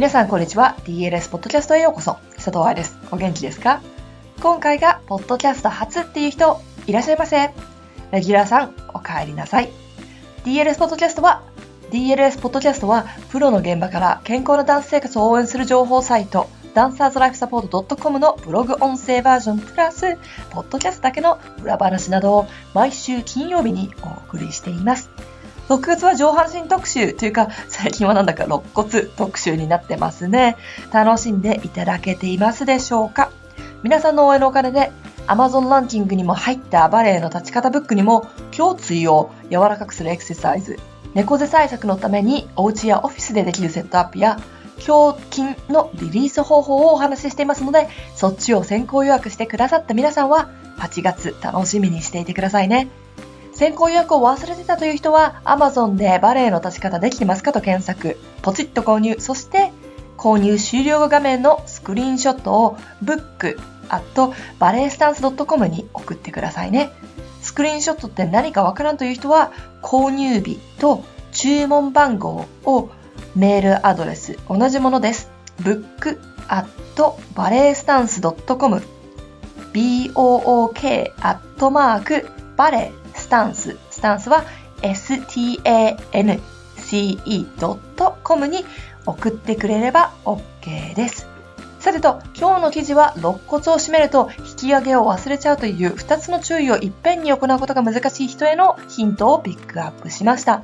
皆さんこんにちは。DLS ポッドキャストへようこそ。佐藤愛です。お元気ですか？今回がポッドキャスト初っていう人、いらっしゃいませ。レギュラーさん、お帰りなさい。DLS ポッドキャストは DLS ポッドキャストはプロの現場から健康なダンス生活を応援する情報サイトダンサーズライフサポート .com のブログ音声バージョンプラスポッドキャストだけの裏話などを毎週金曜日にお送りしています。6月は上半身特集というか、最近はなんだか肋骨特集になってますね。楽しんでいただけていますでしょうか？皆さんの応援のお金で Amazon ランキングにも入ったバレエの立ち方ブックにも胸椎を柔らかくするエクササイズ、猫背対策のためにお家やオフィスでできるセットアップや胸筋のリリース方法をお話ししていますので、そっちを先行予約してくださった皆さんは8月楽しみにしていてくださいね。先行予約を忘れてたという人は Amazon でバレエの立ち方できてますかと検索、ポチッと購入、そして購入終了後画面のスクリーンショットを book at バレエスタンス .com に送ってくださいね。スクリーンショットって何かわからんという人は購入日と注文番号をメールアドレス。同じものです。book at バレエスタンス .com book アットマーク。バレスタンス。スタンスは stance.com に送ってくれれば OK です。さてと、今日の記事は肋骨を締めると引き上げを忘れちゃうという2つの注意をいっぺんに行うことが難しい人へのヒントをピックアップしました。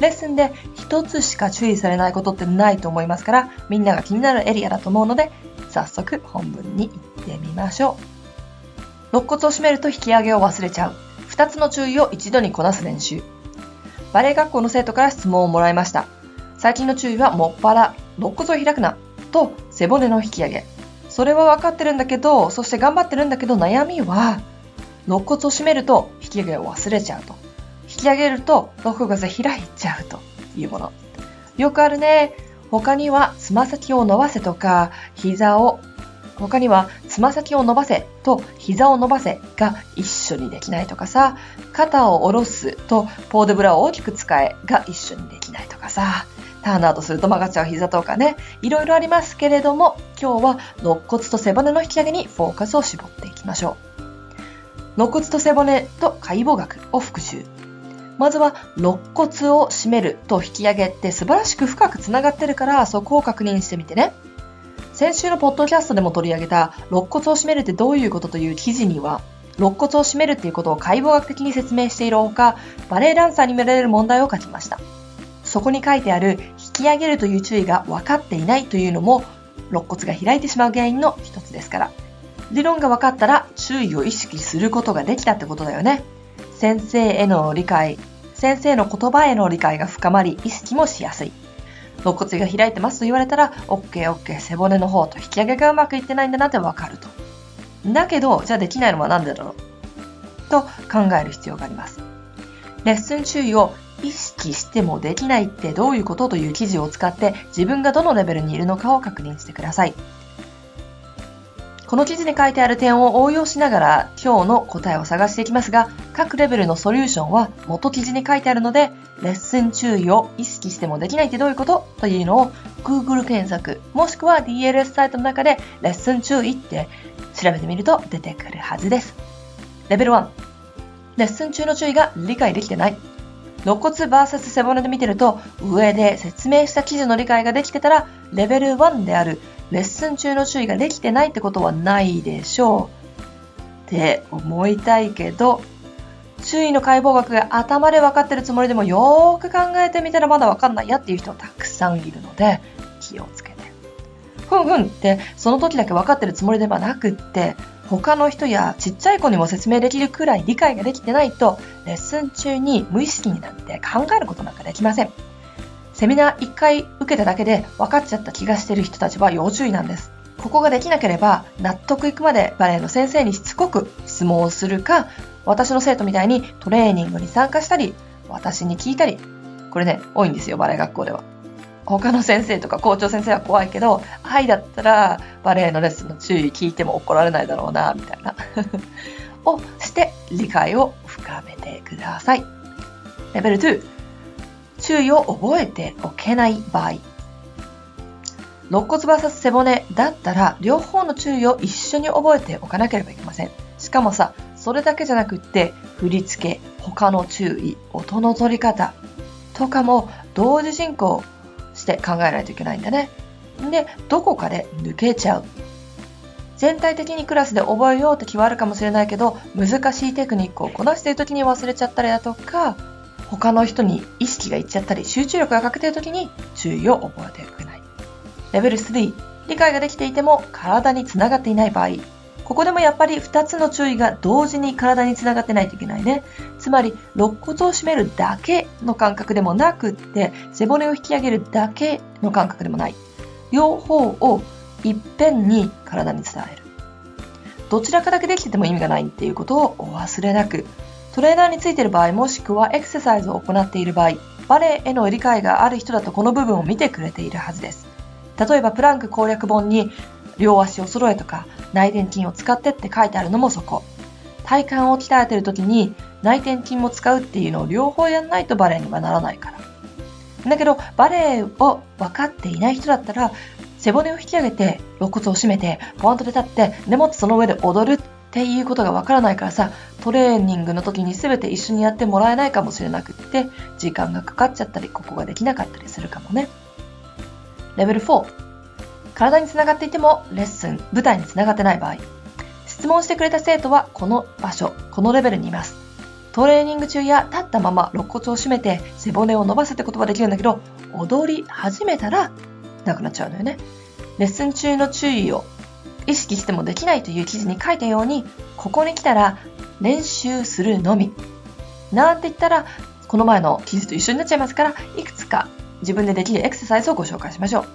レッスンで1つしか注意されないことってないと思いますから、みんなが気になるエリアだと思うので、早速本文に行ってみましょう。肋骨を締めると引き上げを忘れちゃう。2つの注意を一度にこなす練習。バレエ学校の生徒から質問をもらいました。最近の注意はもっぱら、肋骨を開くな、と背骨の引き上げ。それは分かってるんだけど、そして頑張ってるんだけど悩みは、肋骨を締めると引き上げを忘れちゃうと。引き上げると肋骨が開いちゃうというもの。よくあるね。他にはつま先を伸ばせとか、膝を他には、つま先を伸ばせと膝を伸ばせが一緒にできないとかさ、肩を下ろすとポーデブラを大きく使えが一緒にできないとかさ、ターンアウトすると曲がっちゃう膝とかね、いろいろありますけれども、今日は肋骨と背骨の引き上げにフォーカスを絞っていきましょう。肋骨と背骨と解剖学を復習。まずは肋骨を締めると引き上げって素晴らしく深くつながってるからそこを確認してみてね。先週のポッドキャストでも取り上げた肋骨を締めるってどういうことという記事には、肋骨を締めるっていうことを解剖学的に説明しているほか、バレエダンサーに見られる問題を書きました。そこに書いてある引き上げるという注意が分かっていないというのも、肋骨が開いてしまう原因の一つですから。理論が分かったら注意を意識することができたってことだよね。先生への理解、先生の言葉への理解が深まり、意識もしやすい。肋骨が開いてますと言われたら、OK、OK、背骨の方と引き上げがうまくいってないんだなってわかると。だけど、じゃあできないのは何でだろう？と考える必要があります。レッスン注意を意識してもできないってどういうことという記事を使って自分がどのレベルにいるのかを確認してください。この記事に書いてある点を応用しながら今日の答えを探していきますが、各レベルのソリューションは元記事に書いてあるので、レッスン注意を意識してもできないってどういうことというのを Google 検索、もしくは DLS サイトの中でレッスン注意って調べてみると出てくるはずです。レベル1、レッスン中の注意が理解できてない。肋骨 VS 背骨で見てると、上で説明した記事の理解ができてたら、レベル1であるレッスン中の注意ができてないってことはないでしょうって思いたいけど、周囲の解剖学が頭で分かってるつもりでもよーく考えてみたらまだ分かんないやっていう人たくさんいるので気をつけて。ふんふんってその時だけ分かってるつもりではなくって他の人やちっちゃい子にも説明できるくらい理解ができてないとレッスン中に無意識になって考えることなんかできません。セミナー1回受けただけで分かっちゃった気がしてる人たちは要注意なんです。ここができなければ納得いくまでバレエの先生にしつこく質問をするか、私の生徒みたいにトレーニングに参加したり、私に聞いたり。これね、多いんですよ、バレエ学校では。他の先生とか校長先生は怖いけど、はいだったらバレエのレッスンの注意聞いても怒られないだろうな、みたいな。をして理解を深めてください。レベル2、注意を覚えておけない場合。肋骨 vs 背骨だったら両方の注意を一緒に覚えておかなければいけません。しかもさ、それだけじゃなくって振り付け、他の注意、音の取り方とかも同時進行して考えないといけないんだね。で、どこかで抜けちゃう。全体的にクラスで覚えようって気はあるかもしれないけど、難しいテクニックをこなしている時に忘れちゃったりだとか、他の人に意識がいっちゃったり、集中力が欠けている時に注意を覚えておけない。レベル3、理解ができていても体につながっていない場合、ここでもやっぱり2つの注意が同時に体につながってないといけないね。つまり、肋骨を締めるだけの感覚でもなくって、背骨を引き上げるだけの感覚でもない。両方をいっぺんに体に伝える。どちらかだけできてても意味がないっていうことをお忘れなく。トレーナーについている場合もしくはエクササイズを行っている場合、バレエへの理解がある人だとこの部分を見てくれているはずです。例えばプランク攻略本に両足を揃えとか内転筋を使ってって書いてあるのもそこ。体幹を鍛えてる時に内転筋も使うっていうのを両方やんないとバレエにはならないから。だけどバレエを分かっていない人だったら背骨を引き上げて肋骨を締めてポワンとで立ってでもってその上で踊るっていうことがわからないからさトレーニングの時に全て一緒にやってもらえないかもしれなくって時間がかかっちゃったりここができなかったりするかもね。レベル4体につながっていてもレッスン舞台につながってない場合。質問してくれた生徒はこの場所このレベルにいます。トレーニング中や立ったまま肋骨を締めて背骨を伸ばすってことはできるんだけど踊り始めたらなくなっちゃうのよね。レッスン中の注意を意識してもできないという記事に書いたようにここに来たら練習するのみ。なんて言ったらこの前の記事と一緒になっちゃいますからいくつか自分でできるエクササイズをご紹介しましょう。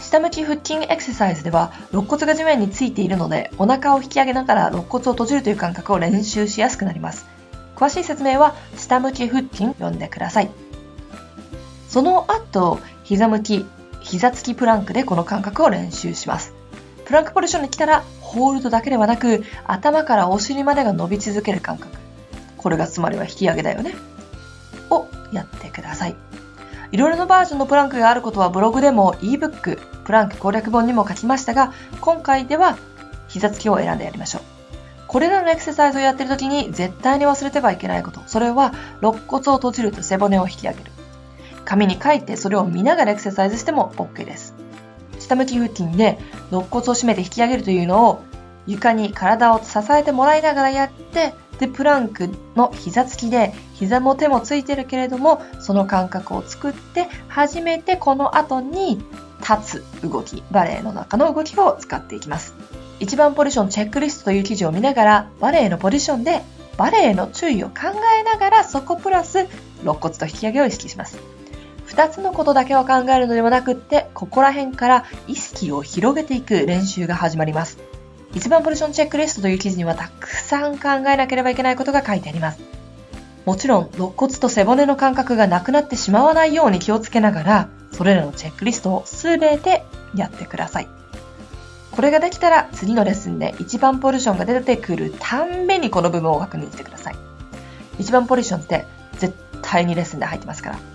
下向き腹筋エクササイズでは肋骨が地面についているのでお腹を引き上げながら肋骨を閉じるという感覚を練習しやすくなります。詳しい説明は下向き腹筋読んでください。その後膝向き膝つきプランクでこの感覚を練習します。プランクポジションに来たらホールドだけではなく頭からお尻までが伸び続ける感覚。これがつまりは引き上げだよね。をやってください。いろいろなバージョンのプランクがあることはブログでも ebook プランク攻略本にも書きましたが今回では膝つきを選んでやりましょう。これらのエクササイズをやっている時に絶対に忘れてはいけないこと。それは肋骨を閉じると背骨を引き上げる。紙に書いてそれを見ながらエクササイズしても OK です。下向き腹筋で肋骨を締めて引き上げるというのを床に体を支えてもらいながらやってで、プランクの膝つきで、膝も手もついてるけれども、その感覚を作って、初めてこの後に立つ動き、バレエの中の動きを使っていきます。一番ポジションチェックリストという記事を見ながら、バレエのポジションで、バレエの注意を考えながら、そこプラス、肋骨と引き上げを意識します。二つのことだけを考えるのではなくって、ここら辺から意識を広げていく練習が始まります。一番ポジションチェックリストという記事にはたくさん考えなければいけないことが書いてあります。もちろん、肋骨と背骨の感覚がなくなってしまわないように気をつけながら、それらのチェックリストをすべてやってください。これができたら次のレッスンで一番ポジションが出てくるたんびにこの部分を確認してください。一番ポジションって絶対にレッスンで入ってますから。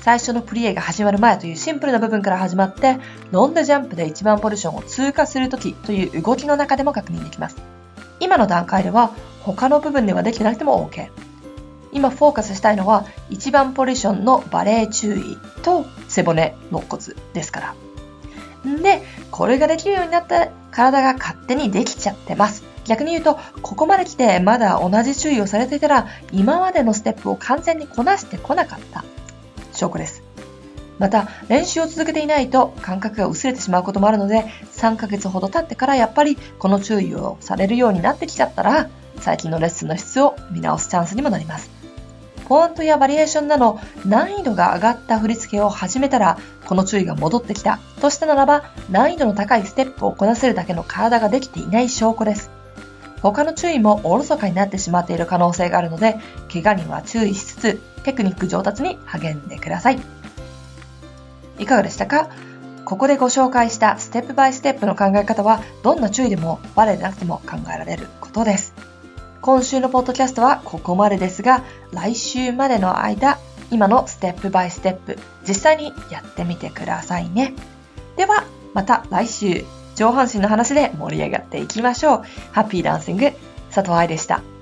最初のプリエが始まる前というシンプルな部分から始まって、ロンドジャンプで1番ポジションを通過するときという動きの中でも確認できます。今の段階では他の部分ではできてなくても OK。今フォーカスしたいのは1番ポジションのバレー注意と背骨、肋骨ですから。んで、これができるようになった体が勝手にできちゃってます。逆に言うと、ここまで来てまだ同じ注意をされていたら、今までのステップを完全にこなしてこなかった証拠です。また、練習を続けていないと感覚が薄れてしまうこともあるので、3ヶ月ほど経ってからやっぱりこの注意をされるようになってきちゃったら、最近のレッスンの質を見直すチャンスにもなります。フォントやバリエーションなど難易度が上がった振り付けを始めたら、この注意が戻ってきたとしたならば、難易度の高いステップをこなせるだけの体ができていない証拠です。他の注意もおろそかになってしまっている可能性があるので、怪我には注意しつつ、テクニック上達に励んでください。いかがでしたか？ここでご紹介したステップバイステップの考え方は、どんな注意でもバレなくても考えられることです。今週のポッドキャストはここまでですが、来週までの間、今のステップバイステップ、実際にやってみてくださいね。では、また来週、上半身の話で盛り上がっていきましょう。ハッピーダンシング、佐藤愛でした。